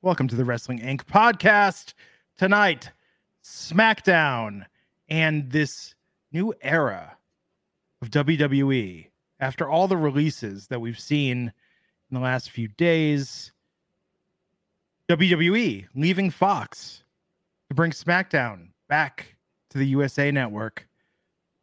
Welcome to the Wrestling Inc. podcast. Tonight, SmackDown and this new era of WWE. After all the releases that we've seen in the last few days, WWE leaving Fox to bring SmackDown back to the USA Network.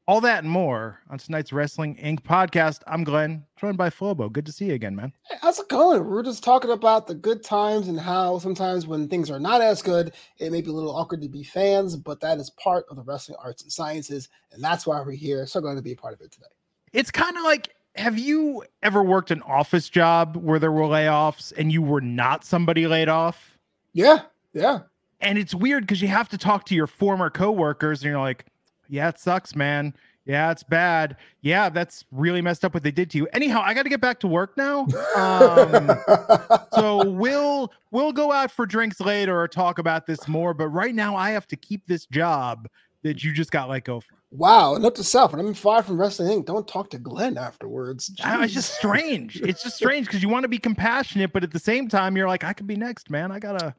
All that and more on tonight's Wrestling Inc. podcast. I'm Glenn, joined by Flobo. Good to see you again, man. Hey, how's it going? We're just talking about the good times and how sometimes when things are not as good, it may be a little awkward to be fans, but that is part of the wrestling arts and sciences, and that's why we're here. So glad to be a part of it today. It's kind of like have you ever worked an office job where there were layoffs and you were not somebody laid off? Yeah, yeah. And it's weird because you have to talk to your former coworkers and you're like, yeah, it sucks, man. Yeah, it's bad. Yeah, that's really messed up what they did to you. Anyhow, I got to get back to work now. Um, so we'll we'll go out for drinks later or talk about this more. But right now, I have to keep this job that you just got let go from. Wow, note to self: when I'm fired from Wrestling don't talk to Glenn afterwards. I- It's just strange. It's just strange because you want to be compassionate, but at the same time, you're like, I could be next, man. I gotta.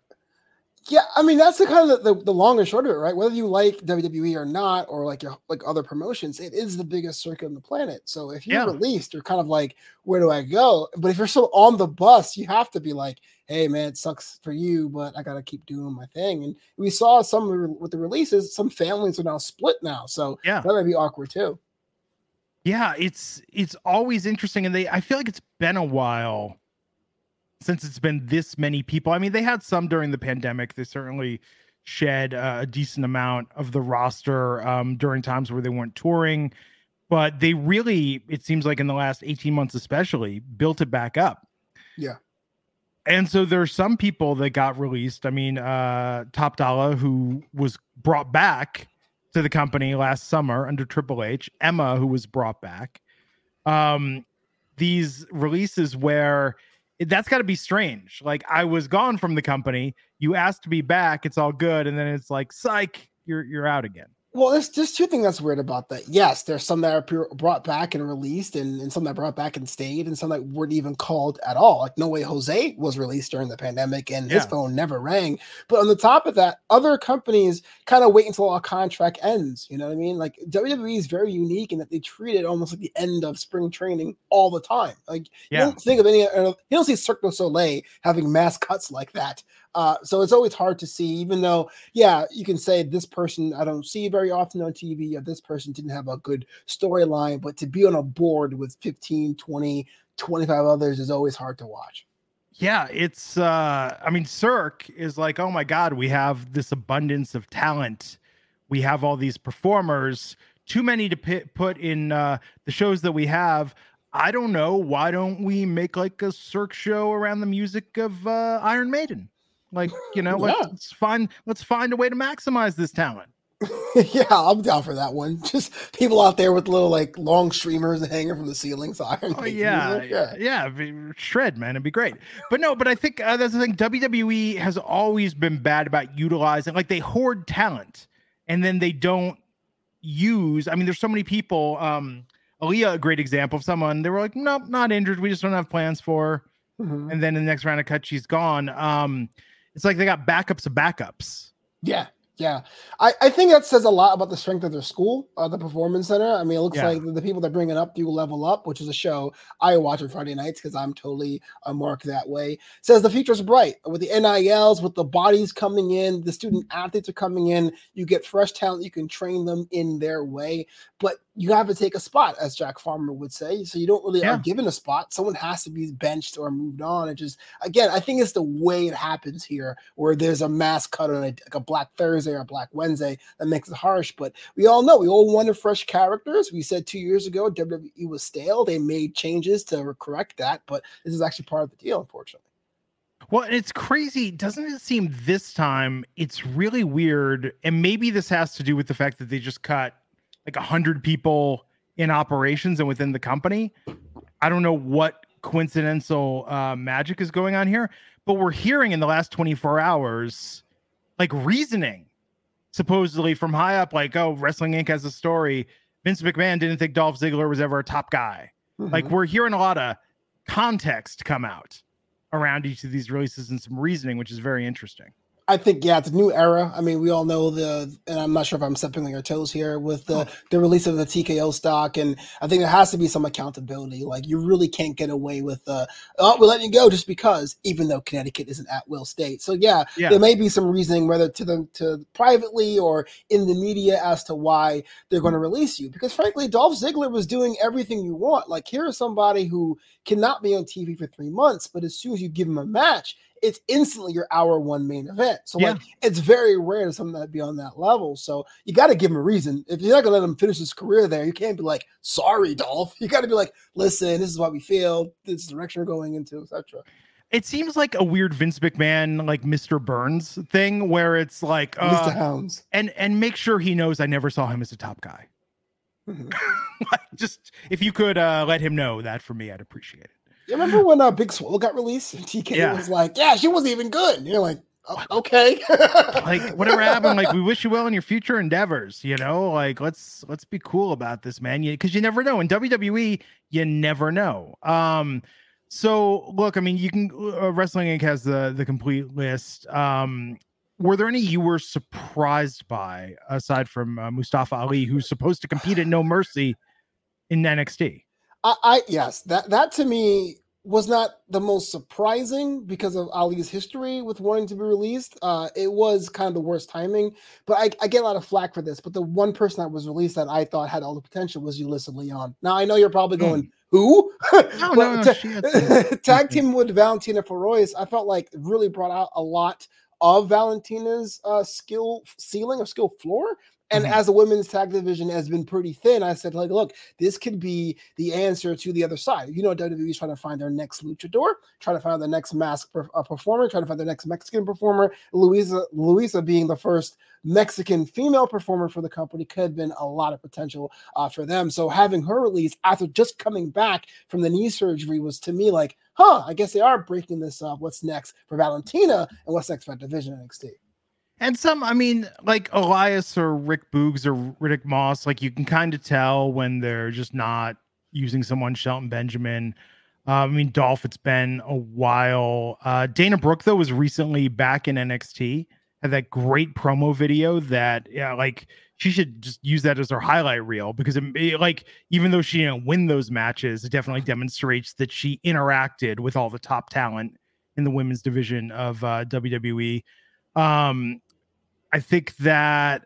Yeah, I mean that's the kind of the, the, the long and short of it, right? Whether you like WWE or not, or like your like other promotions, it is the biggest circuit on the planet. So if you're Yeah. released, you're kind of like, where do I go? But if you're still on the bus, you have to be like, hey man, it sucks for you, but I gotta keep doing my thing. And we saw some with the releases, some families are now split now, so Yeah. that might be awkward too. Yeah, it's it's always interesting, and they I feel like it's been a while since it's been this many people. I mean, they had some during the pandemic. They certainly shed uh, a decent amount of the roster um, during times where they weren't touring, but they really, it seems like in the last eighteen months, especially, built it back up. Yeah. And so there are some people that got released. I mean, uh, Top Dolla, who was brought back to the company last summer under Triple H, Emma, who was brought back. Um, these releases where that's got to be strange. Like I was gone from the company, you asked to be back, it's all good, and then it's like, psych, you're you're out again. Well, there's there's two things that's weird about that. Yes, there's some that are brought back and released, and, and some that brought back and stayed, and some that weren't even called at all. Like No Way Jose was released during the pandemic, and his phone never rang. But on the top of that, other companies kind of wait until our contract ends. You know what I mean? Like WWE is very unique in that they treat it almost like the end of spring training all the time. Like you don't think of any, you don't see Cirque du Soleil having mass cuts like that. Uh, so it's always hard to see, even though, yeah, you can say this person I don't see very often on TV, or this person didn't have a good storyline, but to be on a board with 15, 20, 25 others is always hard to watch. Yeah, it's uh I mean Cirque is like, "Oh my god, we have this abundance of talent. We have all these performers, too many to pi- put in uh the shows that we have. I don't know, why don't we make like a Cirque show around the music of uh Iron Maiden? Like, you know, Yeah. let's find let's find a way to maximize this talent. yeah, I'm down for that one. Just people out there with little like long streamers hanging from the ceilings. Iron Oh yeah, music, yeah, yeah. Shred, man, it'd be great. But no, but I think uh, that's the thing. WWE has always been bad about utilizing, like they hoard talent, and then they don't use. I mean, there's so many people. Um, Aliyah, a great example of someone. They were like, nope, not injured. We just don't have plans for. her." Mhm. And then in the next round of cut, she's gone. Um, it's like they got backups of backups. Yeah, Yeah, I, I think that says a lot about the strength of their school, uh, the Performance Center. I mean, it looks Yeah. like the, people they're bringing up through Level Up, which is a show I watch on Friday nights because I'm totally a mark that way. Says the future's bright with the NILs, with the bodies coming in, the student athletes are coming in. You get fresh talent, you can train them in their way, but you have to take a spot, as Jack Farmer would say. So you don't really Yeah. are given a spot. Someone has to be benched or moved on. It just again, I think it's the way it happens here, where there's a mass cut on a, like a Black Thursday or a Black Wednesday that makes it harsh. But we all know we all wanted fresh characters. We said two years ago WWE was stale. They made changes to correct that, but this is actually part of the deal, unfortunately. Well, and it's crazy. Doesn't it seem this time it's really weird? And maybe this has to do with the fact that they just cut like a hundred people in operations and within the company. I don't know what coincidental uh, magic is going on here, but we're hearing in the last 24 hours like reasoning supposedly from high up, like, oh, Wrestling Inc. has a story. Vince McMahon didn't think Dolph Ziggler was ever a top guy. Like Mhm. we're hearing a lot of context come out around each of these releases and some reasoning, which is very interesting. I think yeah, it's a new era. I mean, we all know the, and I'm not sure if I'm stepping on your toes here with the the release of the TKO stock, and I think there has to be some accountability. Like you really can't get away with uh, oh, we're letting you go just because, even though Connecticut is an at will state. So yeah, Yeah. there may be some reasoning, whether to them to privately or in the media, as to why they're going to release you. Because frankly, Dolph Ziggler was doing everything you want. Like here is somebody who cannot be on TV for three months, but as soon as you give him a match. It's instantly your hour one main event. So like it's very rare to something that be on that level. So you got to give him a reason. If you're not gonna let him finish his career there, you can't be like, "Sorry, Dolph." You got to be like, "Listen, this is why we failed. This is the direction we're going into, etc." It seems like a weird Vince McMahon, like Mr. Burns thing, where it's like, Mr. uh, Hounds. and and make sure he knows I never saw him as a top guy. Mhm. Just if you could uh, let him know that for me, I'd appreciate it. You remember when uh, Big Swole got released? And TK Yeah. was like, "Yeah, she wasn't even good." And you're like, oh, "Okay." Like whatever happened, like we wish you well in your future endeavors. You know, like let's let's be cool about this, man. Because you, never know in WWE, you never know. Um, so look, I mean, you can uh, Wrestling Inc. has the the complete list. Um, were there any you were surprised by aside from uh, Mustafa Ali, who's supposed to compete at No Mercy in NXT? I, I yes, that that to me was not the most surprising because of Ali's history with wanting to be released. Uh, it was kind of the worst timing, but I, I get a lot of flack for this. But the one person that was released that I thought had all the potential was Yulisa Leon. Now I know you're probably going, who? No, no, ta- she had some- tag team with Valentina Feroz, I felt like really brought out a lot of Valentina's uh, skill ceiling or skill floor. And Mhm. as the women's tag division has been pretty thin, I said, like, look, this could be the answer to the other side. You know, WWE is trying to find their next luchador, trying to find the next mask per, uh, performer, trying to find the next Mexican performer. Yulisa, Yulisa being the first Mexican female performer for the company could have been a lot of potential uh, for them. So having her release after just coming back from the knee surgery was to me like, huh, I guess they are breaking this up. What's next for Valentina and what's next for division NXT? And some, I mean, like Elias or Rick Boogs or Riddick Moss, like you can kind of tell when they're just not using someone, Shelton Benjamin. Uh, I mean, Dolph, it's been a while. Uh, Dana Brooke, though, was recently back in NXT, had that great promo video that, yeah, like she should just use that as her highlight reel because, it, it- like, even though she didn't win those matches, it definitely demonstrates that she interacted with all the top talent in the women's division of uh, WWE. Um, I think that,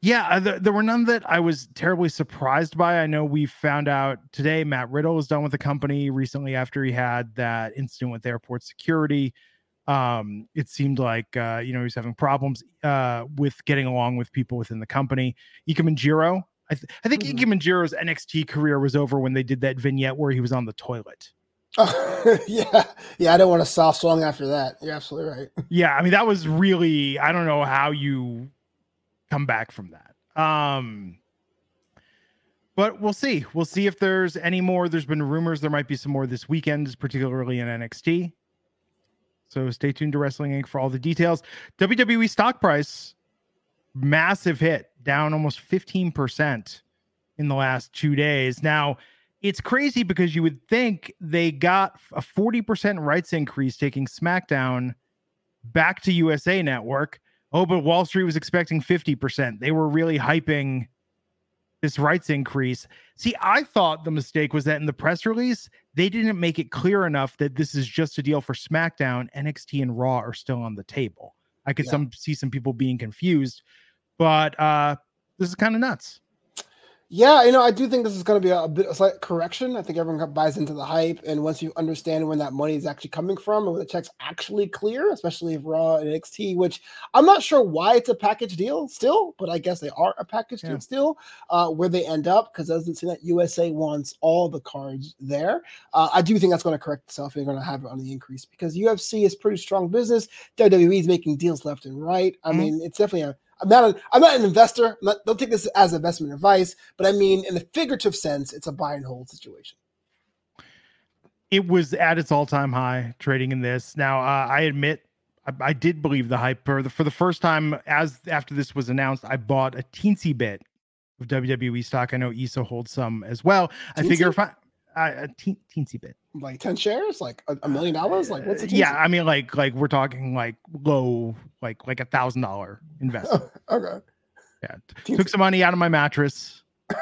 yeah, uh, there, there were none that I was terribly surprised by. I know we found out today Matt Riddle is done with the company recently after he had that incident with airport security. Um, it seemed like uh, you know he was having problems uh, with getting along with people within the company. Ikemen Jiro, I, th- I think Mhm. Ikemen Jiro's NXT career was over when they did that vignette where he was on the toilet. yeah, yeah, I don't want a soft song after that. You're absolutely right. yeah i mean that was really i don't know how you come back from that um but we'll see we'll see if there's any more there's been rumors there might be some more this weekend particularly in nxt so stay tuned to wrestling inc. for all the details. Wwe stock price massive hit down almost 15% in the last two days. Now it's crazy because you would think they got a 40% rights increase taking smackdown back to USA Network, Oh, but Wall Street was expecting 50%. They were really hyping this rights increase. See, I thought the mistake was that in the press release, they didn't make it clear enough that this is just a deal for SmackDown. NXT and Raw are still on the table. I could yeah. some see some people being confused, but uh this is kind of nuts. Yeah, you know, I do think this is going to be a, a bit a slight correction. I think everyone buys into the hype, and once you understand when that money is actually coming from and when the check's actually clear, especially if Raw and NXT, which I'm not sure why it's a package deal still, but I guess they are a package yeah. deal still. Uh, where they end up, because doesn't seem that USA wants all the cards there. Uh, I do think that's going to correct itself. They're going to have it on the increase because UFC is pretty strong business. WWE is making deals left and right. I mm-hmm. mean, it's definitely a I'm not, a, I'm not an investor. Not, don't take this as investment advice, but I mean, in a figurative sense, it's a buy and hold situation. It was at its all time high trading in this. Now, uh, I admit I, I, did believe the hype for the, for the first time as after this was announced. I bought a teensy bit of WWE stock. I know Isa holds some as well. Teensy? I figure if I, a teen, teensy bit. Like ten shares, like a, a million dollars. Like what's it? Yeah, I mean, like like we're talking like low, like like a thousand dollar investment. okay. Yeah, teensy. took some money out of my mattress.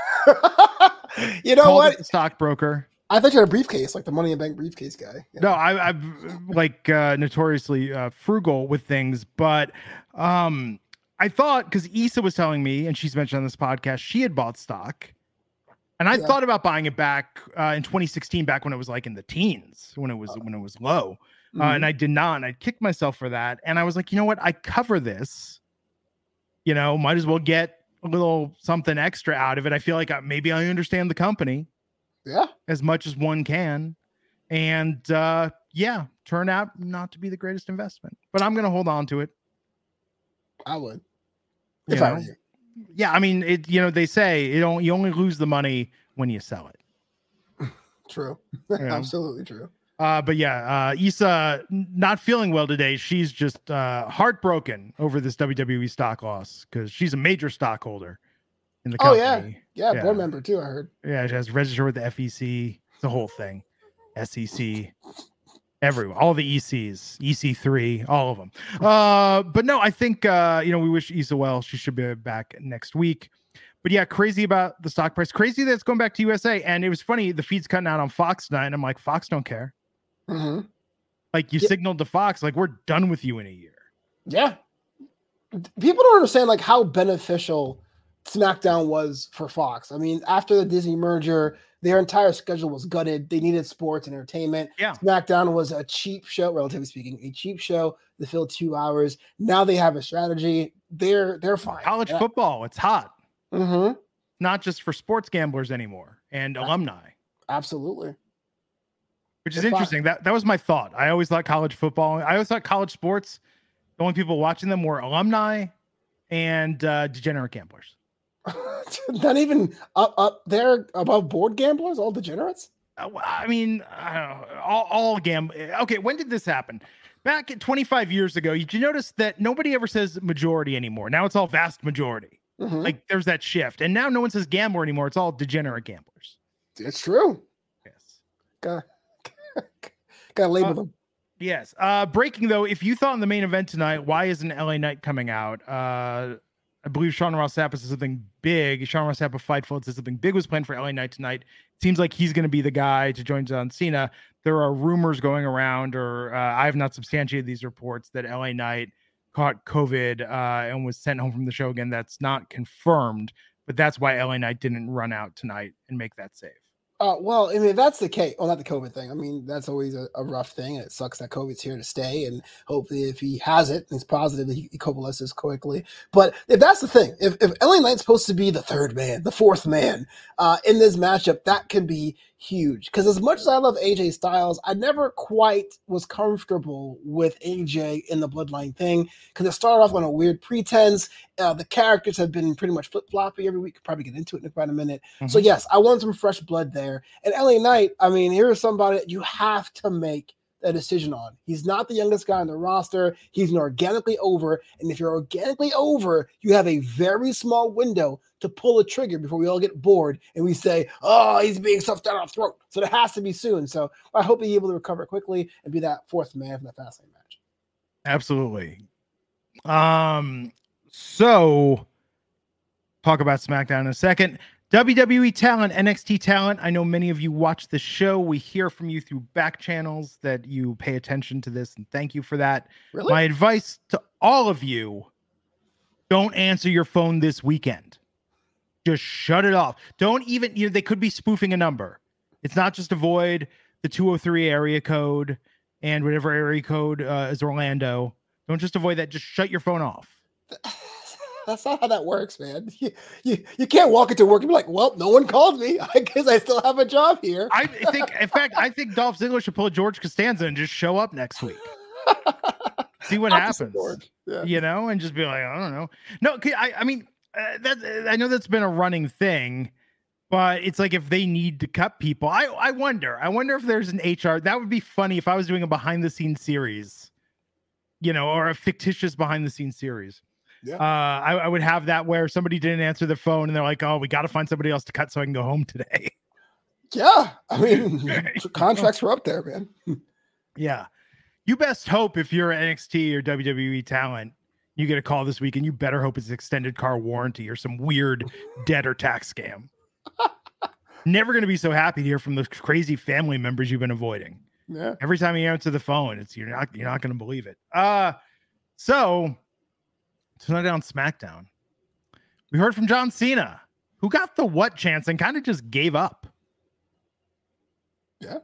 you know what? Stockbroker. I thought you had a briefcase, like the Money in Bank briefcase guy. Yeah. No, I, I'm like uh, notoriously uh, frugal with things, but um, I thought because Isa was telling me, and she's mentioned on this podcast, she had bought stock and I yeah. thought about buying it back uh, in 2016, back when it was like in the teens, when it was uh, when it was low, mm-hmm. uh, and mm-hmm. I did not. And I kicked myself for that. And I was like, you know what? I cover this. You know, might as well get a little something extra out of it. I feel like I, maybe I understand the company, yeah, as much as one can, and uh, yeah, turned out not to be the greatest investment. But I'm going to hold on to it. I would, if I were you yeah, I mean, it. You know, they say you don't. You only lose the money when you sell it. True, absolutely true. Uh, but yeah, uh, Isa not feeling well today. She's just uh, heartbroken over this WWE stock loss because she's a major stockholder in the company. Oh yeah. yeah, yeah, board member too. I heard. Yeah, she has registered with the FEC. The whole thing, SEC everyone, all the ECs, EC3, all of them. Uh, but no, I think uh, you know, we wish Isa well. She should be back next week. But yeah, crazy about the stock price. Crazy that's going back to USA. And it was funny, the feed's cutting out on Fox tonight. And I'm like, Fox don't care. Mm-hmm. Like you yeah. signaled to Fox, like we're done with you in a year. Yeah. People don't understand like how beneficial SmackDown was for Fox. I mean, after the Disney merger, their entire schedule was gutted. They needed sports and entertainment. Yeah. SmackDown was a cheap show, relatively speaking, a cheap show to fill two hours. Now they have a strategy. They're they're fine. College yeah. football, it's hot. Mm-hmm. Not just for sports gamblers anymore and alumni. Absolutely. Which is interesting. That that was my thought. I always thought college football. I always thought college sports. The only people watching them were alumni and uh, degenerate gamblers. Not even up up there above board gamblers, all degenerates. Uh, I mean, all, all gam. Okay, when did this happen? Back 25 years ago, did you notice that nobody ever says majority anymore? Now it's all vast majority. Mm-hmm. Like there's that shift, and now no one says gambler anymore. It's all degenerate gamblers. It's true. Yes. Got got label uh, them. Yes. Uh, breaking though, if you thought in the main event tonight, why isn't LA Knight coming out? Uh, I believe Sean Ross Sapp said something big. Sean Ross Sapp of Fightful said something big was planned for LA Knight tonight. Seems like he's going to be the guy to join John Cena. There are rumors going around, or uh, I have not substantiated these reports that LA Knight caught COVID uh, and was sent home from the show again. That's not confirmed, but that's why LA Knight didn't run out tonight and make that save. Uh, well, I mean, that's the case. Well, not the COVID thing. I mean, that's always a, a, rough thing. It sucks that COVID's here to stay. And hopefully, if he has it, he's positive that he, he convalesces quickly. But if that's the thing, if, if LA Knight's supposed to be the third man, the fourth man uh, in this matchup, that can be huge. Because as much as I love AJ Styles, I never quite was comfortable with AJ in the Bloodline thing because it started off on a weird pretense. Uh, the characters have been pretty much flip floppy every week. Could probably get into it in about a minute. Mm-hmm. So yes, I want some fresh blood there. And LA Knight, I mean, here's somebody that you have to make a decision on. He's not the youngest guy on the roster. He's an organically over. And if you're organically over, you have a very small window to pull a trigger before we all get bored and we say, oh, he's being stuffed down our throat. So it has to be soon. So I hope he's able to recover quickly and be that fourth man from the Fastlane match. Absolutely. Um, so talk about SmackDown in a second. WWE talent, NXT talent. I know many of you watch the show. We hear from you through back channels that you pay attention to this, and thank you for that. Really? My advice to all of you don't answer your phone this weekend. Just shut it off. Don't even, you know, they could be spoofing a number. It's not just avoid the 203 area code and whatever area code uh, is Orlando. Don't just avoid that. Just shut your phone off. That's not how that works, man. You, you, you can't walk into work and be like, well, no one called me. I guess I still have a job here. I think, in fact, I think Dolph Ziggler should pull a George Costanza and just show up next week. See what Opposite happens. Yeah. you know, and just be like, I don't know. No, I, I mean, uh, that I know that's been a running thing, but it's like if they need to cut people, I, I wonder, I wonder if there's an HR. That would be funny if I was doing a behind the scenes series, you know, or a fictitious behind the scenes series. Yeah. Uh, I, I would have that where somebody didn't answer the phone and they're like, "Oh, we got to find somebody else to cut so I can go home today." Yeah. I mean, contracts were up there, man. Yeah. You best hope if you're NXT or WWE talent, you get a call this week and you better hope it's extended car warranty or some weird debt or tax scam. Never going to be so happy to hear from those crazy family members you've been avoiding. Yeah. Every time you answer the phone, it's you're not you're not going to believe it. Uh so tonight on SmackDown, we heard from John Cena, who got the what chance and kind of just gave up. Yeah.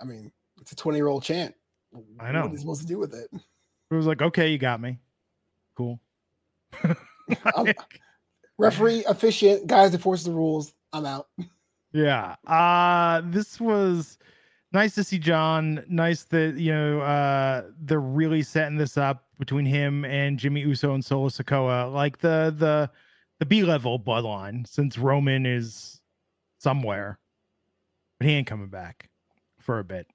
I mean, it's a 20 year old chant. I know. What are you supposed to do with it? It was like, okay, you got me. Cool. Referee, officiant, guys that force the rules. I'm out. Yeah. Uh this was nice to see John. Nice that you know uh they're really setting this up between him and Jimmy Uso and Solo Sikoa, like the the the B level bloodline, since Roman is somewhere, but he ain't coming back for a bit.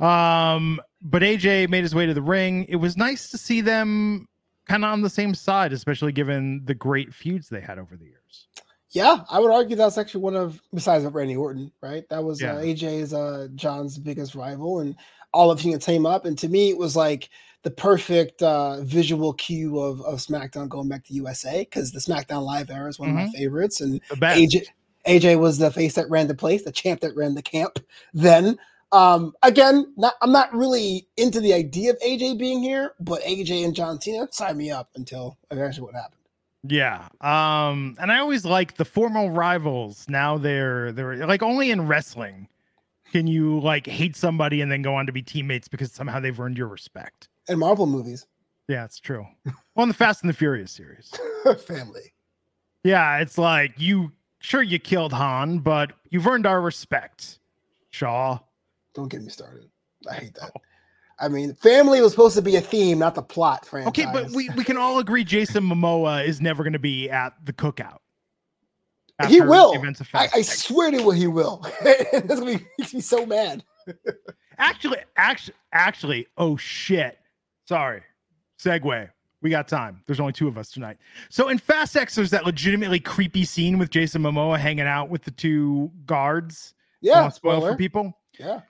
Um, but AJ made his way to the ring. It was nice to see them kind of on the same side, especially given the great feuds they had over the years. Yeah, I would argue that's actually one of besides Randy Orton, right? That was Yeah. uh, AJ's uh, John's biggest rival, and all of you team up. And to me, it was like the perfect uh, visual cue of, of SmackDown going back to USA because the SmackDown Live era is one of my favorites, and AJ AJ was the face that ran the place, the champ that ran the camp. Then, um, again, not I'm not really into the idea of AJ being here, but AJ and John Cena sign me up until eventually what happened. Yeah. Um, and I always like the formal rivals. Now they're they're like only in wrestling can you like hate somebody and then go on to be teammates because somehow they've earned your respect. And Marvel movies, Yeah, it's true. On the Fast and the Furious series. family. Yeah, it's like you sure you killed Han, but you've earned our respect. Shaw. Don't get me started. I hate that. I mean, family was supposed to be a theme, not the plot. Franchise. Okay, but we, we can all agree Jason Momoa is never going to be at the cookout. he will. the Events of I, Fast swear to you, he will. That's gonna be makes me so mad. Actually, actually, actually, oh shit. Sorry. Segue. We got time. There's only two of us tonight. So in Fast X, there's that legitimately creepy scene with Jason Momoa hanging out with the two guards. Yeah, spoil spoiler. for people. Yeah,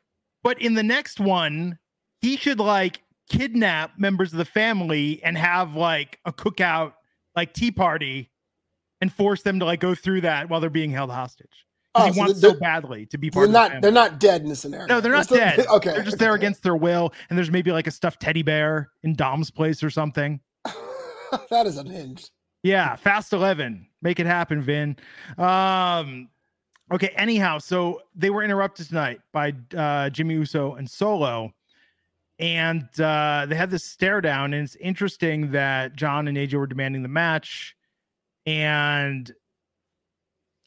But in the next one, he should like kidnap members of the family and have like a cookout, like tea party, and force them to like go through that while they're being held hostage. Oh, he so wants so badly to be part they're of the not. family. They're not dead in this scenario. No, they're not still- dead. Okay, They're just there against their will, and there's maybe like a stuffed teddy bear in Dom's place or something. that is unhinged. Yeah, Fast Eleven, make it happen, Vin. Um, okay. Anyhow, so they were interrupted tonight by uh, Jimmy Uso and Solo, and uh, they had this stare down. And it's interesting that John and AJ were demanding the match, and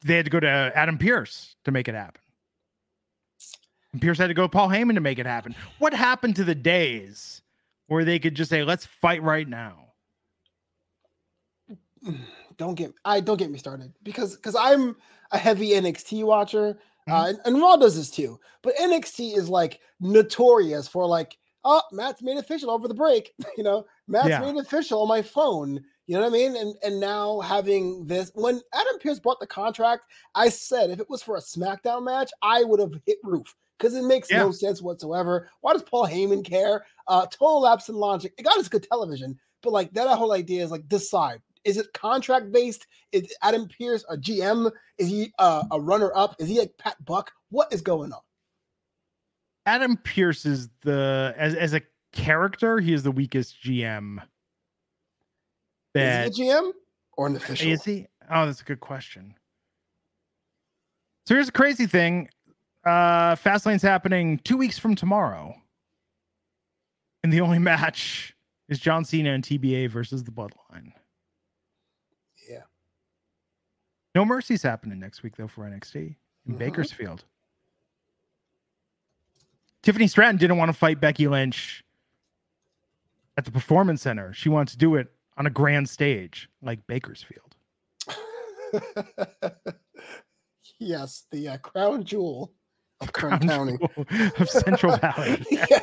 they had to go to Adam Pearce to make it happen. And Pearce had to go to Paul Heyman to make it happen. What happened to the days where they could just say, "Let's fight right now"? Don't get. I don't get me started because because I'm a heavy NXT watcher, Mm-hmm. uh, and, and Raw does this too. But NXT is like notorious for like, oh, Matt's made official over the break. you know, Matt's Yeah. made official on my phone. You know what I mean? And and now having this, when Adam Pearce brought the contract, I said if it was for a SmackDown match, I would have hit roof because it makes Yeah. no sense whatsoever. Why does Paul Heyman care? Uh, total lapse in logic. It got us good television, but like that whole idea is like decide. Is it contract based? Is Adam Pearce a GM? Is he uh, a runner up? Is he like Pat Buck? What is going on? Adam Pierce is the as as a character, he is the weakest GM. That, is he a GM or an official? Is he? Oh, that's a good question. So here's a crazy thing. Uh Fastlane's happening two weeks from tomorrow. And the only match is John Cena and TBA versus the Bloodline. Yeah. No Mercy's happening next week though for NXT in mm-hmm. Bakersfield. Tiffany Stratton didn't want to fight Becky Lynch at the Performance Center. She wants to do it on a grand stage like Bakersfield. yes, the uh, crown jewel of Kern County of Central Valley. yeah.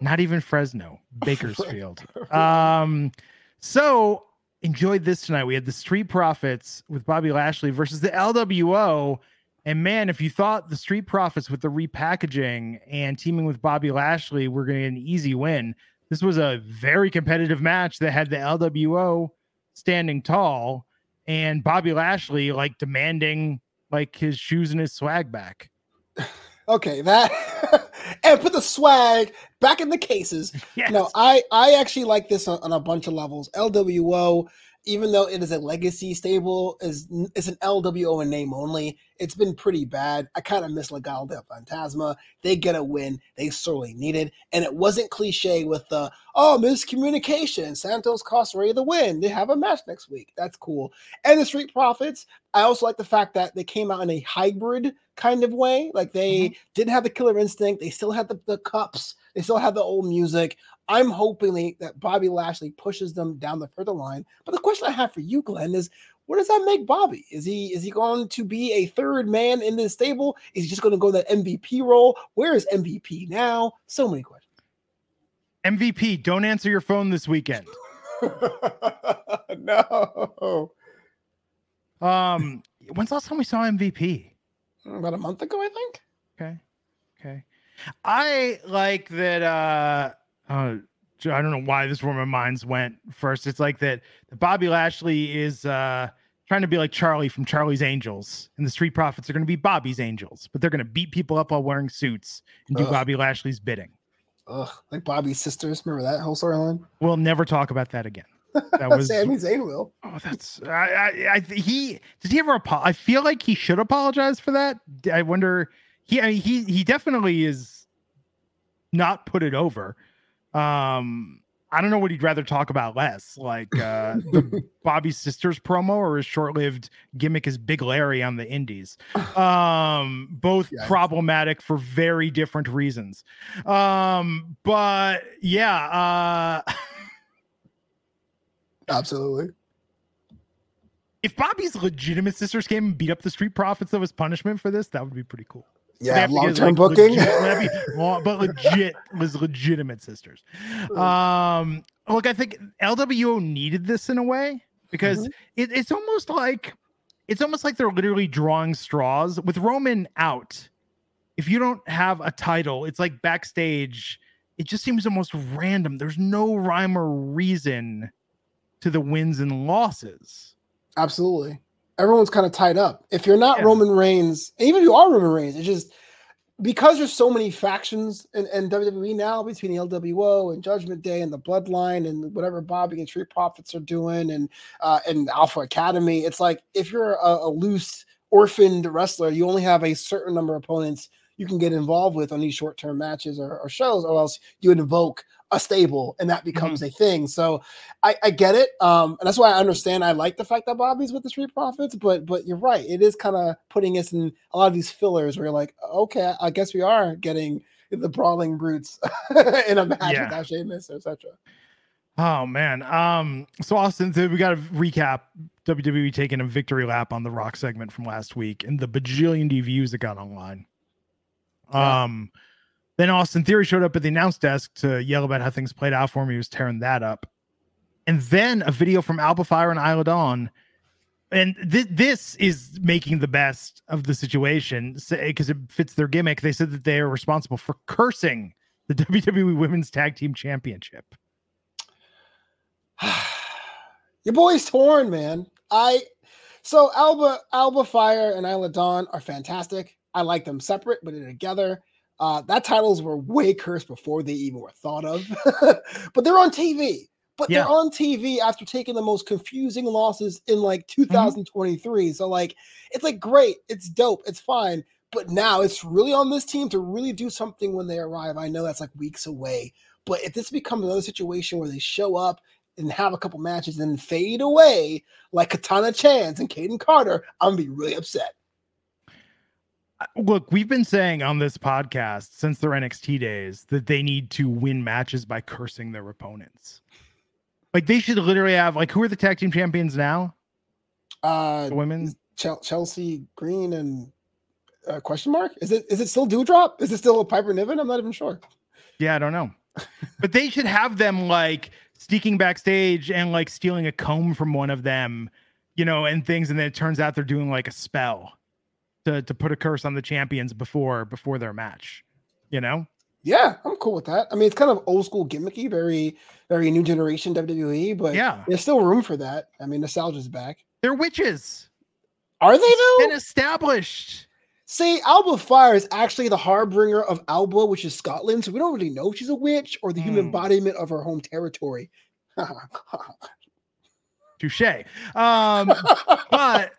Not even Fresno, Bakersfield. Um, so enjoyed this tonight. We had the Street Profits with Bobby Lashley versus the LWO. And man, if you thought the Street Profits with the repackaging and teaming with Bobby Lashley were going to get an easy win, this was a very competitive match that had the LWO standing tall and Bobby Lashley like demanding like his shoes and his swag back. Okay, that and put the swag back in the cases. Yes. No, I I actually like this on, on a bunch of levels. LWO even though it is a legacy stable, is it's an LWO in name only. It's been pretty bad. I kind of miss Legado del Fantasma. They get a win. They sorely needed, and it wasn't cliche with the oh miscommunication. Santos cost Rey the win. They have a match next week. That's cool. And the Street Profits. I also like the fact that they came out in a hybrid kind of way. Like they mm-hmm. didn't have the killer instinct. They still had the, the cups. They still had the old music. I'm hoping that Bobby Lashley pushes them down the further line. But the question I have for you, Glenn, is what does that make Bobby? Is he is he going to be a third man in this stable? Is he just going to go that MVP role? Where is MVP now? So many questions. MVP, don't answer your phone this weekend. no. Um, when's the last time we saw MVP? About a month ago, I think. Okay. Okay. I like that uh uh, I don't know why this is where my minds went first. It's like that, that Bobby Lashley is uh, trying to be like Charlie from Charlie's Angels, and the Street Profits are going to be Bobby's Angels, but they're going to beat people up while wearing suits and do Ugh. Bobby Lashley's bidding. Ugh, like Bobby's sisters. Remember that whole storyline? We'll never talk about that again. That was Sami Zayn will. Oh, that's I, I, I he did he ever apologize? I feel like he should apologize for that. I wonder. He, I mean, he he definitely is not put it over. Um, I don't know what he'd rather talk about less, like uh, the Bobby Sisters promo or his short-lived gimmick as Big Larry on the Indies. Um, both yes. problematic for very different reasons. Um, but yeah, uh, absolutely. If Bobby's legitimate sisters came and beat up the Street Profits of his punishment for this, that would be pretty cool. Yeah, long term like, booking. Legit, long, but legit was legitimate sisters. Um, look, I think LWO needed this in a way because mm-hmm. it, it's almost like it's almost like they're literally drawing straws with Roman out. If you don't have a title, it's like backstage. It just seems almost random. There's no rhyme or reason to the wins and losses. Absolutely everyone's kind of tied up. If you're not yeah. Roman Reigns, even if you are Roman Reigns, it's just because there's so many factions in, in, WWE now between the LWO and Judgment Day and the Bloodline and whatever Bobby and Street Profits are doing and uh, and Alpha Academy. It's like if you're a, a loose orphaned wrestler, you only have a certain number of opponents you can get involved with on these short term matches or, or, shows, or else you invoke a stable and that becomes mm-hmm. a thing. So I, I get it. Um, and that's why I understand. I like the fact that Bobby's with the Street Profits, but but you're right. It is kind of putting us in a lot of these fillers where you're like, okay, I guess we are getting the brawling brutes in a match yeah. without Sheamus, etc. Oh man. Um, so Austin, so we got to recap WWE taking a victory lap on the Rock segment from last week and the bajillion D views that got online. Um, then Austin Theory showed up at the announce desk to yell about how things played out for him. He was tearing that up. And then a video from Alba Fire and Isla Dawn. And th- this is making the best of the situation because it fits their gimmick. They said that they are responsible for cursing the WWE Women's Tag Team Championship. Your boy's torn, man. I so Alba, Alba Fire and Isla Dawn are fantastic. I like them separate, but together. Uh, that titles were way cursed before they even were thought of. but they're on TV. But yeah. they're on TV after taking the most confusing losses in like 2023. Mm-hmm. So like it's like great, it's dope, it's fine. But now it's really on this team to really do something when they arrive. I know that's like weeks away. But if this becomes another situation where they show up and have a couple matches and fade away like Katana Chance and Kayden Carter, I'm gonna be really upset. Look, we've been saying on this podcast since their NXT days that they need to win matches by cursing their opponents. Like they should literally have like who are the tag team champions now? Uh, the women Chelsea Green and uh, question mark is it is it still Doudrop? Is it still a Piper Niven? I'm not even sure. Yeah, I don't know. but they should have them like sneaking backstage and like stealing a comb from one of them, you know, and things, and then it turns out they're doing like a spell to to put a curse on the champions before before their match, you know. Yeah, I'm cool with that. I mean, it's kind of old school gimmicky, very very new generation WWE, but yeah, there's still room for that. I mean, nostalgia's back. They're witches. Are they though? Been established. See, Alba Fire is actually the harbinger of Alba, which is Scotland. So we don't really know if she's a witch or the mm. human embodiment of her home territory. Touche. Um, but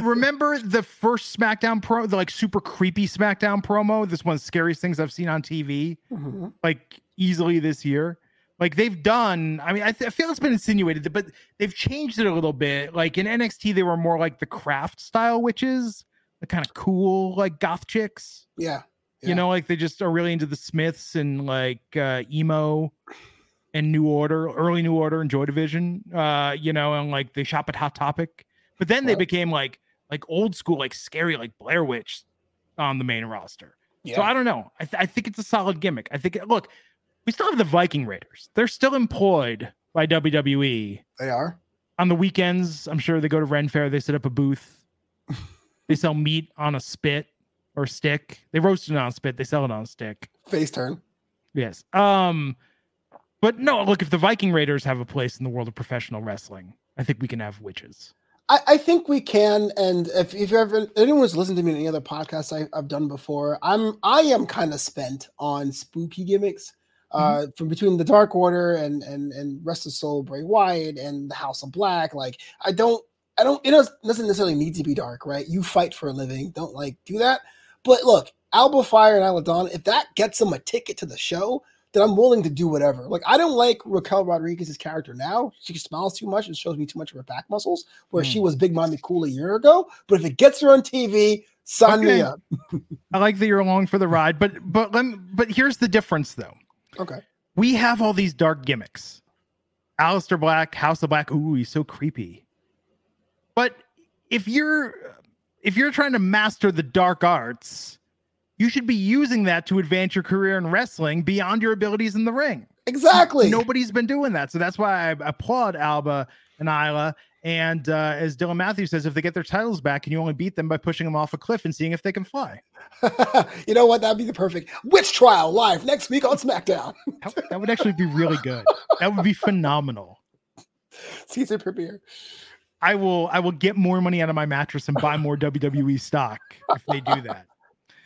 remember the first SmackDown pro, the like super creepy SmackDown promo? This one's scariest things I've seen on TV, mm-hmm. like easily this year. Like they've done, I mean, I, th- I, feel it's been insinuated, but they've changed it a little bit. Like in NXT, they were more like the craft style witches the kind of cool like goth chicks. Yeah. yeah. You know, like they just are really into the Smiths and like uh emo and New Order, early New Order and Joy Division. Uh, you know, and like they shop at Hot Topic. But then they became like like old school, like scary, like Blair Witch on the main roster. Yeah. So I don't know. I, th- I think it's a solid gimmick. I think look, we still have the Viking Raiders. They're still employed by WWE. They are on the weekends. I'm sure they go to Ren Fair. They set up a booth. They sell meat on a spit or stick. They roast it on a spit. They sell it on a stick. Face turn. Yes. Um, but no, look, if the Viking Raiders have a place in the world of professional wrestling, I think we can have witches. I, I think we can. And if, if ever anyone's listened to me in any other podcasts I, have done before, I'm I am kind of spent on spooky gimmicks. Uh, mm-hmm. from between the Dark Order and and and Rest of Soul Bray Wyatt and the House of Black, like I don't I don't. It doesn't necessarily need to be dark, right? You fight for a living. Don't like do that. But look, Alba Fire and Isla Dawn, if that gets them a ticket to the show, then I'm willing to do whatever. Like I don't like Raquel Rodriguez's character now. She smiles too much and shows me too much of her back muscles, where mm. she hmm. was big mommy cool a year ago. But if it gets her on TV, sign okay. me up. I like that you're along for the ride, but but let me, but here's the difference though. Okay. We have all these dark gimmicks. Aleister Black, House of Black. Ooh, he's so creepy. But if you're if you're trying to master the dark arts, you should be using that to advance your career in wrestling beyond your abilities in the ring. Exactly. Nobody's been doing that. So that's why I applaud Alba and Isla. And uh, as Dylan Matthews says, if they get their titles back, can you only beat them by pushing them off a cliff and seeing if they can fly? you know what? That'd be the perfect witch trial live next week on SmackDown. that, that would actually be really good. That would be phenomenal. Caesar premiere. I will I will get more money out of my mattress and buy more WWE stock if they do that.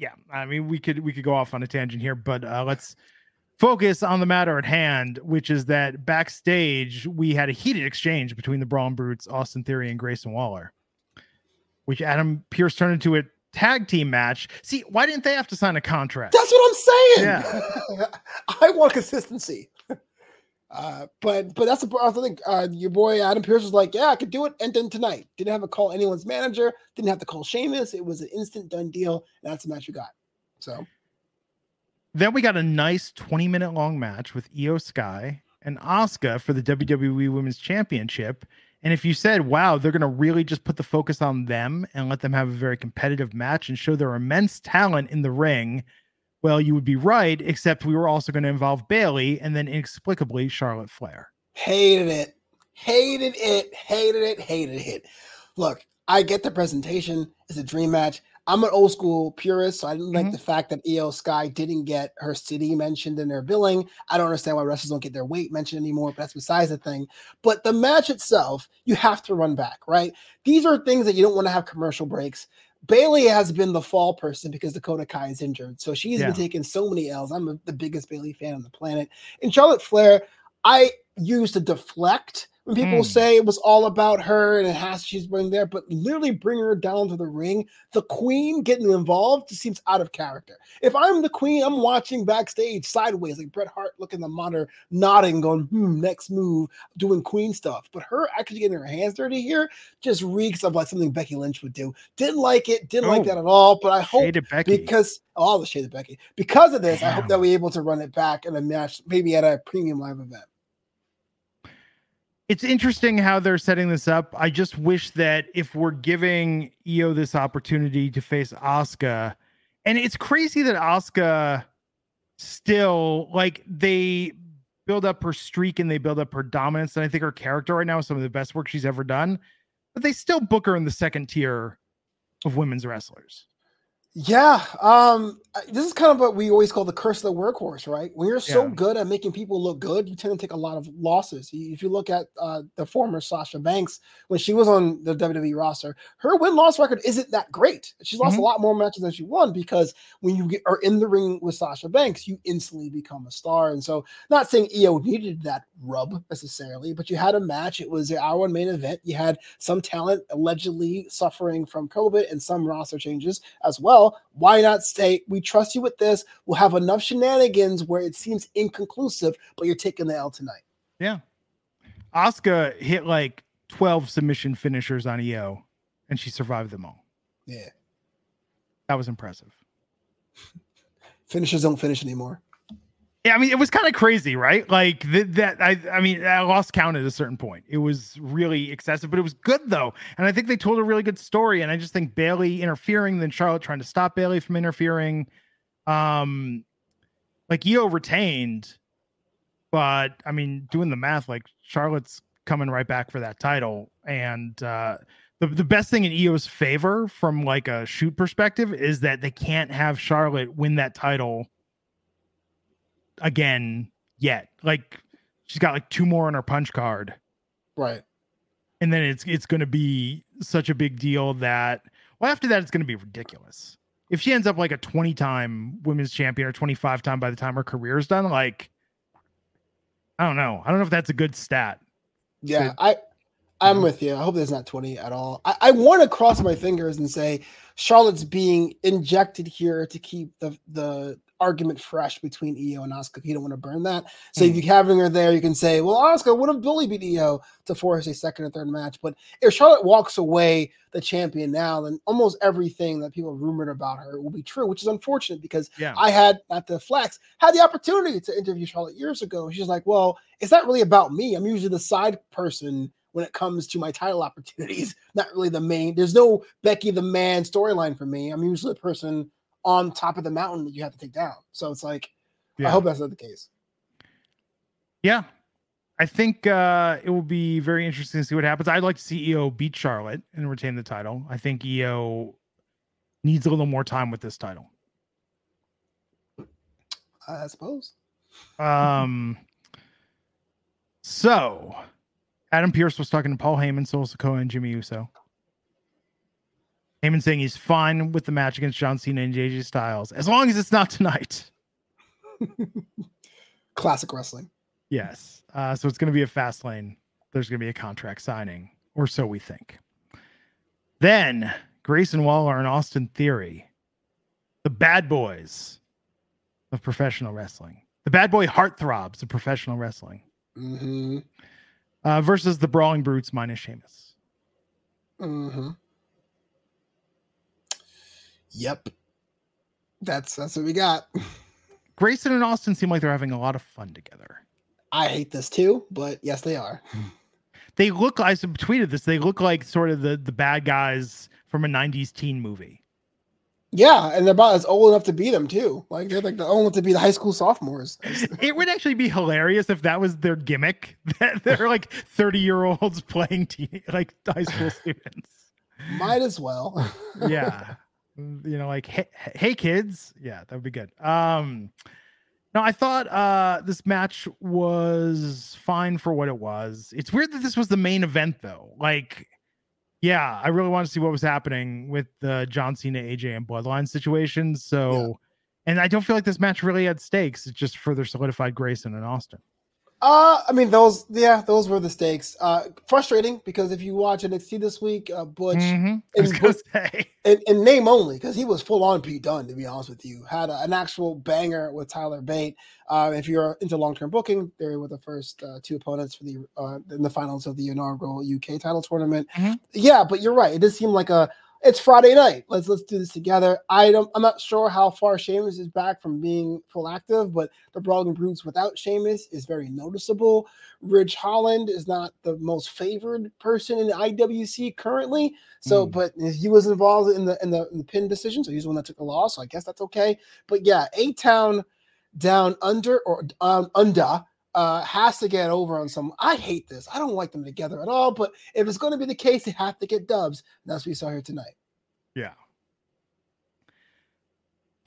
yeah, I mean, we could we could go off on a tangent here, but uh, let's focus on the matter at hand, which is that backstage we had a heated exchange between the Brawling Brutes, Austin Theory, and Grayson Waller, which Adam Pearce turned into a tag team match. See, why didn't they have to sign a contract? That's what I'm saying. Yeah. I want consistency. Uh, but but that's the I think uh, your boy Adam Pearce was like, yeah, I could do it, and then tonight didn't have to call anyone's manager, didn't have to call Sheamus. It was an instant done deal, and that's the match you got. So Then we got a nice 20 minute long match with Io Sky and Asuka for the WWE Women's Championship. And if you said, wow, they're going to really just put the focus on them and let them have a very competitive match and show their immense talent in the ring, well, you would be right, except we were also going to involve Bayley and then inexplicably Charlotte Flair. hated it, hated it, hated it, hated it. Look, I get the presentation. It's a dream match. I'm an old school purist, so I didn't like Mhm. the fact that Io Sky didn't get her city mentioned in their billing. I don't understand why wrestlers don't get their weight mentioned anymore, but that's besides the thing. But the match itself, you have to run back, right? These are things that you don't want to have commercial breaks. Bayley has been the fall person because Dakota Kai is injured. So she's Yeah. been taking so many L's. I'm a, the biggest Bayley fan on the planet. And Charlotte Flair, I used to deflect when people Mm. say it was all about her and it has she's been there, but literally bring her down to the ring. The queen getting involved just seems out of character. If I'm the queen, I'm watching backstage sideways, like Bret Hart looking the monitor, nodding, going, hmm, next move, doing queen stuff. But her actually getting her hands dirty here just reeks of like something Becky Lynch would do. Didn't like it, didn't like Oh, that at all. But I hope because all the shade of Becky. Because of this, I hope Damn. that we're able to run it back in a match, maybe at a premium live event. It's interesting how they're setting this up. I just wish that if we're giving Io this opportunity to face Asuka, and it's crazy that Asuka still like they build up her streak and they build up her dominance. And I think her character right now is some of the best work she's ever done, but they still book her in the second tier of women's wrestlers. Yeah, um, this is kind of what we always call the curse of the workhorse, right? When you're so Yeah. good at making people look good, you tend to take a lot of losses. If you look at uh, the former Sasha Banks when she was on the WWE roster, her win loss record isn't that great. She's lost Mhm. a lot more matches than she won because when you get, are in the ring with Sasha Banks, you instantly become a star. And so, not saying Io needed that rub necessarily, but you had a match. It was the hour one main event. You had some talent allegedly suffering from COVID and some roster changes as well. Why not say, we trust you with this? We'll have enough shenanigans where it seems inconclusive, but you're taking the L tonight. Yeah. Asuka hit like 12 submission finishers on Io and she survived them all. Yeah. That was impressive. Finishers don't finish anymore. Yeah, I mean, it was kind of crazy, right? Like th- that. I, I mean, I lost count at a certain point. It was really excessive, but it was good though, and I think they told a really good story. And I just think Bayley interfering, then Charlotte trying to stop Bayley from interfering. Um, like Io retained, but I mean, doing the math, like Charlotte's coming right back for that title, and uh, the the best thing in Io's favor from like a shoot perspective is that they can't have Charlotte win that title again yet. Like she's got like two more on her punch card. Right. And then it's it's gonna be such a big deal that well after that it's gonna be ridiculous. If she ends up like a 20 time women's champion or 25 time by the time her career is done, like I don't know. I don't know if that's a good stat. Yeah, So- I I'm with you. I hope there's not 20 at all. I, I want to cross my fingers and say Charlotte's being injected here to keep the the argument fresh between Io and Asuka. You don't want to burn that. So if Mhm. you're having her there, you can say, well, Asuka would have Bayley beat Io to force a second or third match. But if Charlotte walks away the champion now, then almost everything that people rumored about her will be true, which is unfortunate because Yeah. I had not the flex, had the opportunity to interview Charlotte years ago. She's like, Well, it's not really about me. I'm usually the side person when it comes to my title opportunities, not really the main. There's no Becky the man storyline for me. I'm usually the person on top of the mountain that you have to take down. So it's like, I hope that's not the case. Yeah. I think uh, it will be very interesting to see what happens. I'd like to see Io beat Charlotte and retain the title. I think Io needs a little more time with this title. I suppose. Um, so Adam Pearce was talking to Paul Heyman, Solo Sikoa, and Jimmy Uso. Heyman saying he's fine with the match against John Cena and AJ Styles as long as it's not tonight. Classic wrestling. Yes. Uh, so it's going to be a Fastlane. There's going to be a contract signing, or so we think. Then Grayson Waller and Austin Theory, the bad boys of professional wrestling, the bad boy heartthrobs of professional wrestling, Mm-hmm. uh, versus the Brawling Brutes minus Sheamus. Mm-hmm. Yep. That's that's what we got. Grayson and Austin seem like they're having a lot of fun together. I hate this too, but yes, they are. They look, I tweeted this, they look like sort of the, the bad guys from a 90s teen movie. Yeah, and they're about as old enough to be them too. Like they're like the old enough to be the high school sophomores. It would actually be hilarious if that was their gimmick. That they're like 30 year olds playing teen, like high school students. Might as well. Yeah. You know, like hey, hey kids. Yeah, that would be good. Um no, I thought uh this match was fine for what it was. It's weird that this was the main event though. Like yeah, I really want to see what was happening with the John Cena, AJ, and Bloodline situation. So, and I don't feel like this match really had stakes. It just further solidified Grayson and Austin. Uh, I mean, those, yeah, those were the stakes. Uh, frustrating because if you watch NXT this week, uh, Butch Mhm. I was and Butch- in, in name only, because he was full on Pete Dunne, to be honest with you, had a, an actual banger with Tyler Bate. Uh, if you're into long term booking, they were the first uh, two opponents for the uh, in the finals of the inaugural UK title tournament. Mhm. Yeah, but you're right. It does seem like a it's Friday night. Let's let's do this together. I don't. I'm not sure how far Sheamus is back from being full active, but the Brawling Brutes without Sheamus is very noticeable. Ridge Holland is not the most favored person in the IWC currently. So, Mm. but he was involved in the in the, in the pin decision, so he's the one that took the loss. So I guess that's okay. But yeah, A Town down under or um, under uh, has to get over on some. I hate this. I don't like them together at all. But if it's going to be the case, they have to get dubs. And that's what we saw here tonight. yeah.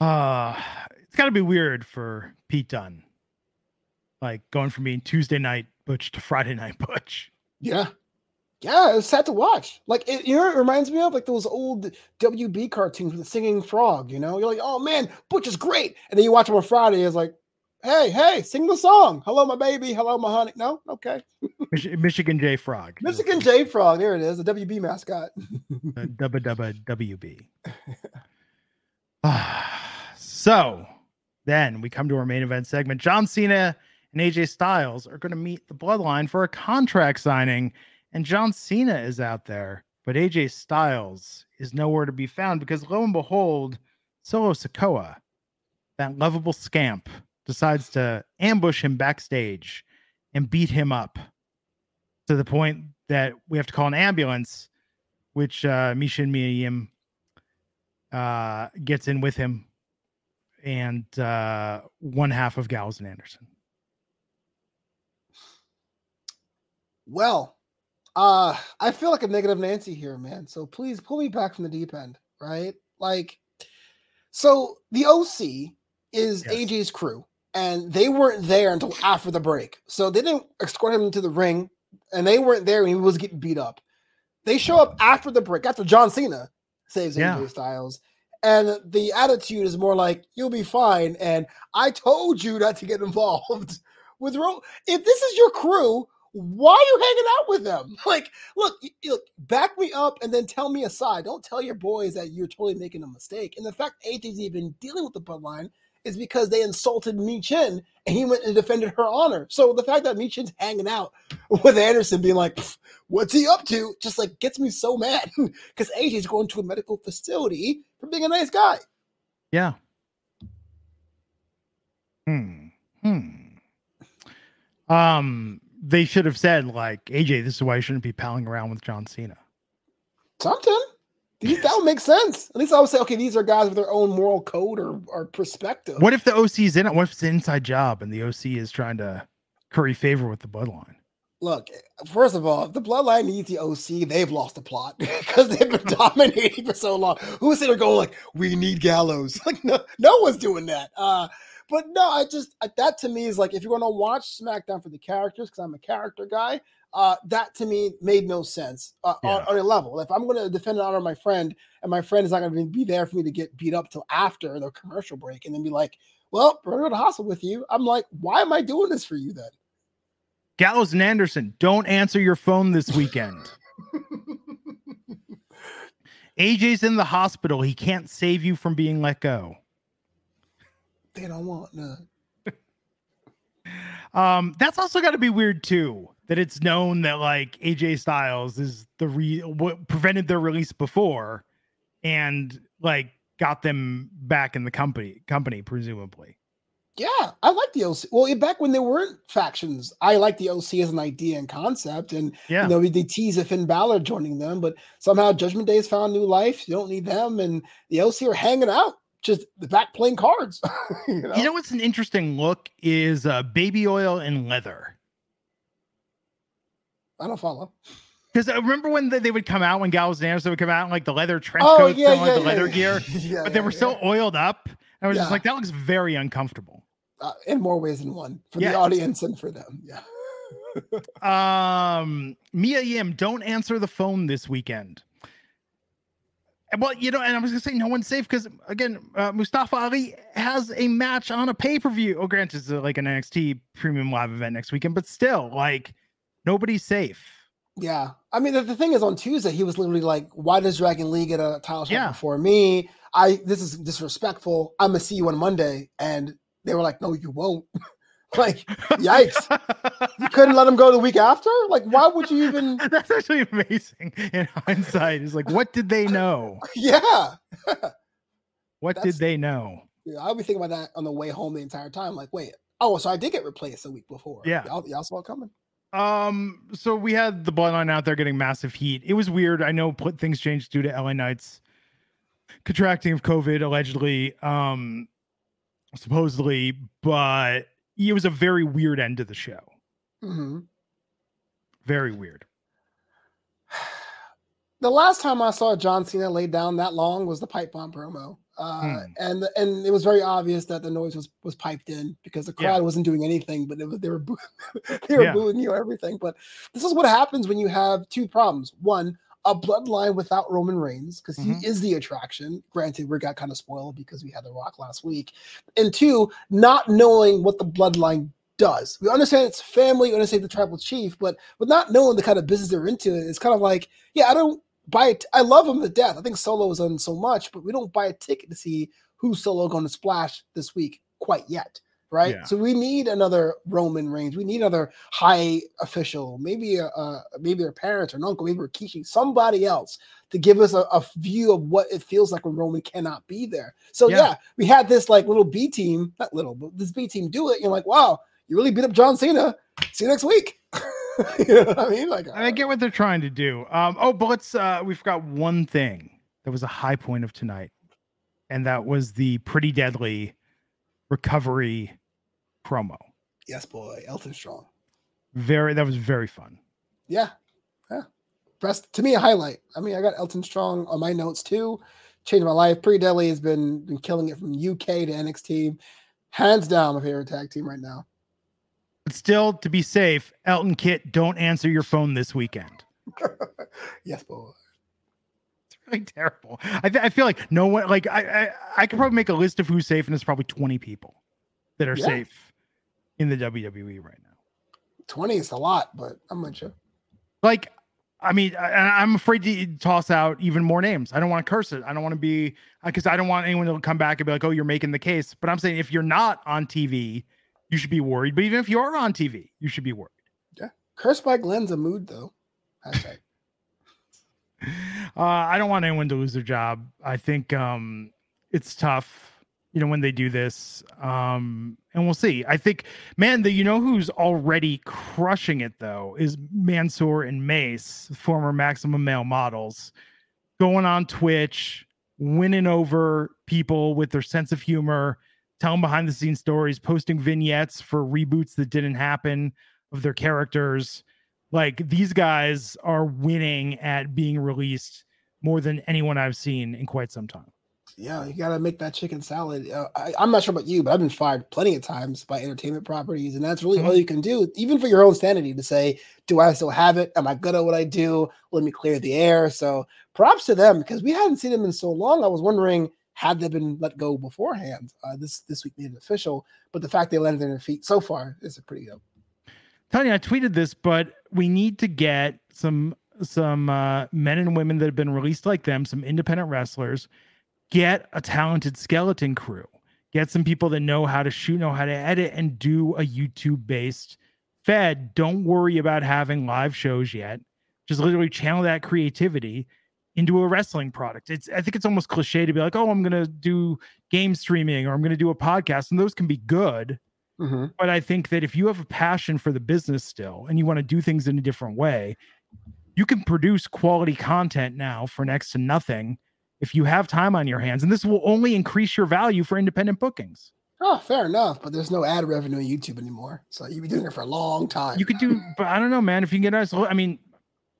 Uh it's got to be weird for Pete Dunne, like going from being Tuesday night Butch to Friday night Butch. Yeah. Yeah, it's sad to watch. Like it, you know, it reminds me of like those old WB cartoons with the singing frog. You know, you're like, oh man, Butch is great, and then you watch him on Friday. It's like, hey, hey, sing the song. Hello, my baby. Hello, my honey. No, okay. Mich- Michigan J Frog. Michigan J Frog. There it is, the WB mascot. Dubba Dubba WB. so then we come to our main event segment. John Cena and AJ Styles are going to meet the Bloodline for a contract signing, and John Cena is out there, but AJ Styles is nowhere to be found because lo and behold, Solo Sikoa, that lovable scamp, decides to ambush him backstage and beat him up to the point that we have to call an ambulance which uh, Michin Mia Yim uh, gets in with him, and uh, one half of Gallows and Anderson. Well, uh, I feel like a negative Nancy here, man. So please pull me back from the deep end, right? Like, so the OC is Yes. AJ's crew, and they weren't there until after the break. So they didn't escort him into the ring, and they weren't there when he was getting beat up. They show up after the break, after John Cena saves Yeah. AJ Styles. And the attitude is more like, you'll be fine. And I told you not to get involved with Ro. If this is your crew, why are you hanging out with them? Like, look, look, back me up and then tell me aside. Don't tell your boys that you're totally making a mistake. And the fact AJ's even dealing with the bloodline is because they insulted Michin and he went and defended her honor. So the fact that Michin's hanging out with Anderson being like, what's he up to? Just like gets me so mad because AJ's going to a medical facility for being a nice guy. Yeah. Hmm. Hmm. Um, they should have said like AJ, this is why you shouldn't be palling around with John Cena. Something. That would make sense. At least I would say, okay, these are guys with their own moral code or, or perspective. What if the OC is in it? What if it's an inside job and the OC is trying to curry favor with the bloodline? Look, first of all, if the bloodline needs the OC, they've lost the plot because they've been dominating for so long. Who's sitting there going like, "We need Gallows"? Like, no, no one's doing that. Uh, but no, I just that to me is like, if you're going to watch SmackDown for the characters, because I'm a character guy, uh, that to me made no sense uh, on, Yeah. on a level. If I'm going to defend and honor my friend, and my friend is not going to be there for me to get beat up till after the commercial break, and then be like, well, we're going to hospital with you. I'm like, why am I doing this for you then? Gallows and Anderson, don't answer your phone this weekend. AJ's in the hospital. He can't save you from being let go. They don't want none. Um, that's also got to be weird too. That it's known that like AJ Styles is the re what prevented their release before, and like got them back in the company company presumably. Yeah, I like the OC. Well, back when there weren't factions, I like the OC as an idea and concept. And Yeah. you know, they tease a Finn Balor joining them, but somehow Judgment Day has found new life. You don't need them, and the OC are hanging out, just the back playing cards. you know, You know what's an interesting look is uh, baby oil and leather. I don't follow. Because I remember when they, they would come out when Gallows and Anderson would come out in like the leather trench Oh coats yeah, and like yeah, the yeah, leather gear, yeah, but they were so oiled up. I was just like, that looks very uncomfortable. uh, in more ways than one for the audience and for them. Yeah. Um, Mia Yim, don't answer the phone this weekend. Well, you know, and I was gonna say no one's safe because again, uh, Mustafa Ali has a match on a pay per view. Oh, granted, it's uh, like an NXT premium live event next weekend, but still, like nobody's safe. Yeah. I mean, the, the thing is, on Tuesday, he was literally like, why does Dragon Lee get a title shot Yeah. before me? I This is disrespectful. I'm to see you on Monday. And they were like, no, you won't. like, yikes. You couldn't let him go the week after? Like, why would you even? That's actually amazing in hindsight. Is like, what did they know? Yeah. What That's- did they know? yeah. I'll be thinking about that on the way home the entire time. Like, wait, oh, so I did get replaced a week before. Yeah. Y'all, y'all saw it coming. Um, so we had the bloodline out there getting massive heat. It was weird. I know put things changed due to LA Knights contracting of COVID allegedly, um, supposedly, but it was a very weird end to the show. hmm Very weird. the last time I saw John Cena laid down that long was the pipe bomb promo. Uh, Hmm. and and it was very obvious that the noise was was piped in because the Yeah. crowd wasn't doing anything, but it was they were boo- they were Yeah. booing you everything. But this is what happens when you have two problems. One, a bloodline without Roman Reigns because he mm-hmm. is the attraction. Granted, we got kind of spoiled because we had The Rock last week. And two, not knowing what the bloodline does. We understand it's family, we understand the tribal chief, but with not knowing the kind of business they're into, it's kind of like, yeah, I don't buy it. I love him to death. I think Solo has done so much, but we don't buy a ticket to see who's Solo going to splash this week quite yet. Right. Yeah. So we need another Roman Reigns. We need another high official, maybe a, a maybe their parents or an uncle, maybe Rikishi, somebody else to give us a, a view of what it feels like when Roman cannot be there. So Yeah. yeah. we had this like little B team, not little, but this B team do it. You're like, wow, you really beat up John Cena. See you next week. you know what I mean? Like, I get what they're trying to do. Um, oh, but let's uh we forgot one thing that was a high point of tonight, and that was the pretty deadly recovery promo. yes, boy, Elton Strong. Very that was very fun. Yeah, yeah. Best to me a highlight. I mean, I got Elton Strong on my notes too. Changed my life. Pretty Deadly has been been killing it from UK to NXT. Team. Hands down, my favorite tag team right now. But still, to be safe, Elton Kit, don't answer your phone this weekend. yes, boy. It's really terrible. I, th- I feel like no one like I, I I could probably make a list of who's safe, and it's probably twenty people that are Yeah. safe in the WWE right now. 20 is a lot, but I'm with you. Like, I mean, I, I'm afraid to toss out even more names. I don't want to curse it. I don't want to be because I don't want anyone to come back and be like, "Oh, you're making the case." But I'm saying if you're not on TV, you should be worried. But even if you are on TV, you should be worried. Yeah, Cursed by Glenn's a mood though. Hashtag. Uh, I don't want anyone to lose their job. I think um, it's tough, you know, when they do this. Um, and we'll see. I think, man, the you know who's already crushing it though is Mansoor and Mace, former Maximum Male models, going on Twitch, winning over people with their sense of humor, telling behind the scenes stories, posting vignettes for reboots that didn't happen of their characters like these guys are winning at being released more than anyone I've seen in quite some time. Yeah, you gotta make that chicken salad. Uh, I, I'm not sure about you, but I've been fired plenty of times by entertainment properties, and that's really all you can do, even for your own sanity, to say, "Do I still have it? Am I good at what I do? Let me clear the air." So, props to them because we hadn't seen them in so long. I was wondering, had they been let go beforehand. Uh, this this week made it official, but the fact they landed on their feet so far is a pretty good. Tanya, I tweeted this, but we need to get some some uh, men and women that have been released like them, some independent wrestlers, get a talented skeleton crew, get some people that know how to shoot, know how to edit, and do a YouTube based fed. Don't worry about having live shows yet. Just literally channel that creativity into a wrestling product. It's I think it's almost cliche to be like, oh, I'm gonna do game streaming or I'm gonna do a podcast, and those can be good. Mm-hmm. But I think that if you have a passion for the business still and you want to do things in a different way, you can produce quality content now for next to nothing if you have time on your hands. And this will only increase your value for independent bookings. Oh, fair enough. But there's no ad revenue on YouTube anymore. So you've been doing it for a long time. You could do, but I don't know, man. If you can get us, I mean,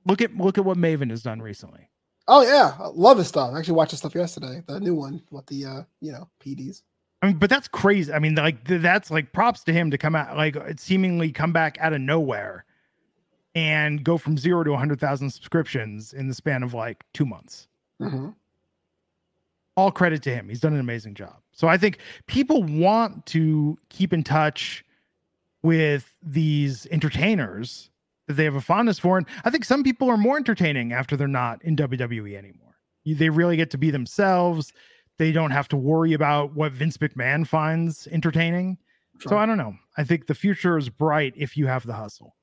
look at look at what Maven has done recently. Oh yeah, I love his stuff. I actually watched his stuff yesterday, the new one with the uh, you know, PDs. I mean, but that's crazy. I mean, like that's like props to him to come out like seemingly come back out of nowhere and go from zero to 100,000 subscriptions in the span of like two months. Mm-hmm. All credit to him. He's done an amazing job. So I think people want to keep in touch with these entertainers that they have a fondness for. And I think some people are more entertaining after they're not in WWE anymore. They really get to be themselves. They don't have to worry about what Vince McMahon finds entertaining. Sure. So I don't know. I think the future is bright if you have the hustle.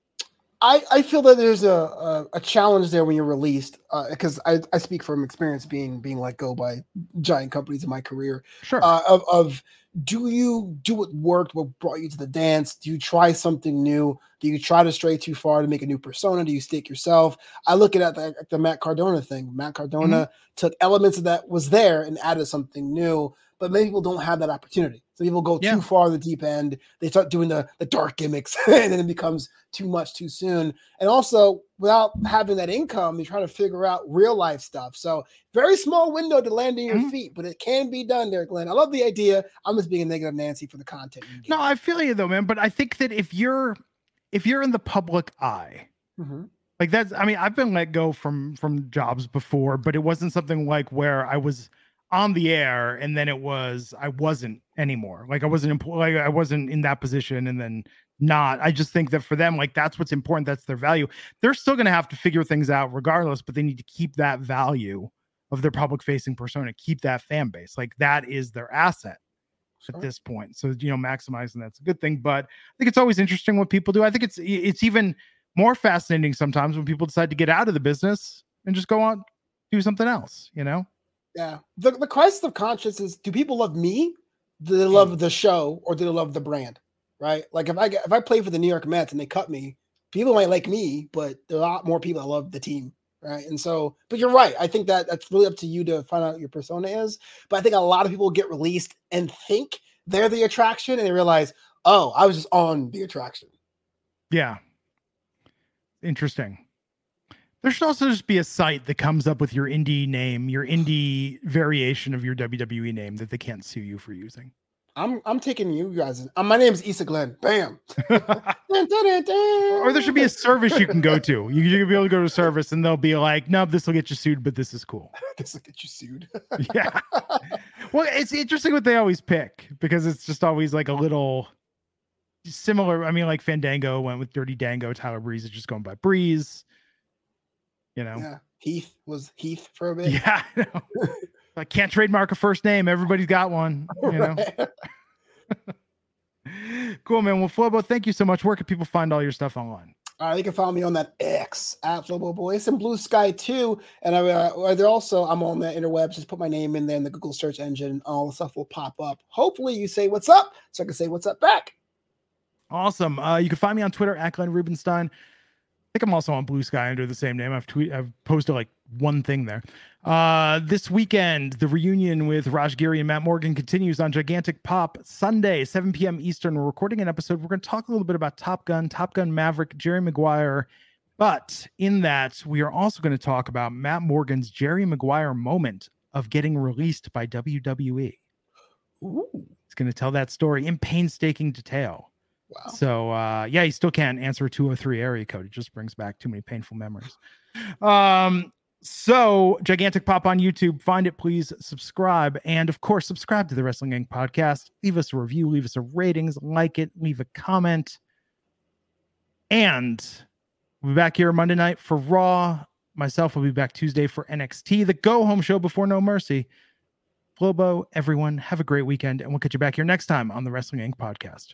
I, I feel that there's a, a, a challenge there when you're released because uh, I, I speak from experience being being let go by giant companies in my career. Sure. Uh, of, of do you do what worked, what brought you to the dance? Do you try something new? Do you try to stray too far to make a new persona? Do you stick yourself? I look at the, the Matt Cardona thing. Matt Cardona mm-hmm. took elements of that was there and added something new but many people don't have that opportunity. So people go yeah. too far in the deep end. They start doing the, the dark gimmicks, and then it becomes too much too soon. And also, without having that income, you try to figure out real life stuff. So very small window to land on your mm-hmm. feet, but it can be done there, Glenn. I love the idea. I'm just being a negative Nancy for the content. No, I feel you though, man. But I think that if you're if you're in the public eye. Mm-hmm like that's i mean i've been let go from from jobs before but it wasn't something like where i was on the air and then it was I wasn't anymore. Like I wasn't employed, like I wasn't in that position and then not. I just think that for them, like that's what's important. That's their value. They're still going to have to figure things out regardless, but they need to keep that value of their public facing persona, keep that fan base. Like that is their asset sure. at this point. So, you know, maximizing that's a good thing. But I think it's always interesting what people do. I think it's, it's even more fascinating sometimes when people decide to get out of the business and just go on, do something else, you know? Yeah. The the crisis of conscience is do people love me? Do they love mm. the show or do they love the brand? Right? Like if I get, if I play for the New York Mets and they cut me, people might like me, but there are a lot more people that love the team. Right. And so, but you're right. I think that that's really up to you to find out what your persona is. But I think a lot of people get released and think they're the attraction and they realize, oh, I was just on the attraction. Yeah. Interesting. There should also just be a site that comes up with your indie name, your indie variation of your WWE name that they can't sue you for using. I'm I'm taking you guys. Uh, my name is Issa Glenn. Bam. or there should be a service you can go to. You can be able to go to a service and they'll be like, "No, this will get you sued, but this is cool." this will get you sued. yeah. Well, it's interesting what they always pick because it's just always like a little similar. I mean, like Fandango went with Dirty Dango. Tyler Breeze is just going by Breeze. You know, yeah. Heath was Heath for a bit. Yeah, I, can't trademark a first name. Everybody's got one. You know. cool, man. Well, Flobo, thank you so much. Where can people find all your stuff online? Uh, you can follow me on that X at Flobo Boyce and Bluesky too. And I, uh, they're also I'm on the interwebs. Just put my name in there in the Google search engine. and All the stuff will pop up. Hopefully, you say what's up, so I can say what's up back. Awesome. Uh, you can find me on Twitter at Glenn Rubenstein think I'm also on Bluesky under the same name. I've tweet I've posted like one thing there. Uh, this weekend, the reunion with Raj Giri and Matt Morgan continues on Gigantic Pop Sunday, 7 p.m. Eastern. We're recording an episode. We're going to talk a little bit about Top Gun, Top Gun Maverick, Jerry Maguire. But in that, we are also going to talk about Matt Morgan's Jerry Maguire moment of getting released by WWE. Ooh. It's going to tell that story in painstaking detail. Wow. So uh, yeah, he still can't answer a 203 area code. It just brings back too many painful memories. Um, So, Gigantic Pop on YouTube. Find it, please subscribe. And of course, subscribe to the Wrestling Inc. podcast. Leave us a review, leave us a ratings, like it, leave a comment. And we'll be back here Monday night for Raw. Myself will be back Tuesday for NXT, the go home show before No Mercy. Flobo, everyone, have a great weekend, and we'll catch you back here next time on the Wrestling Inc. podcast.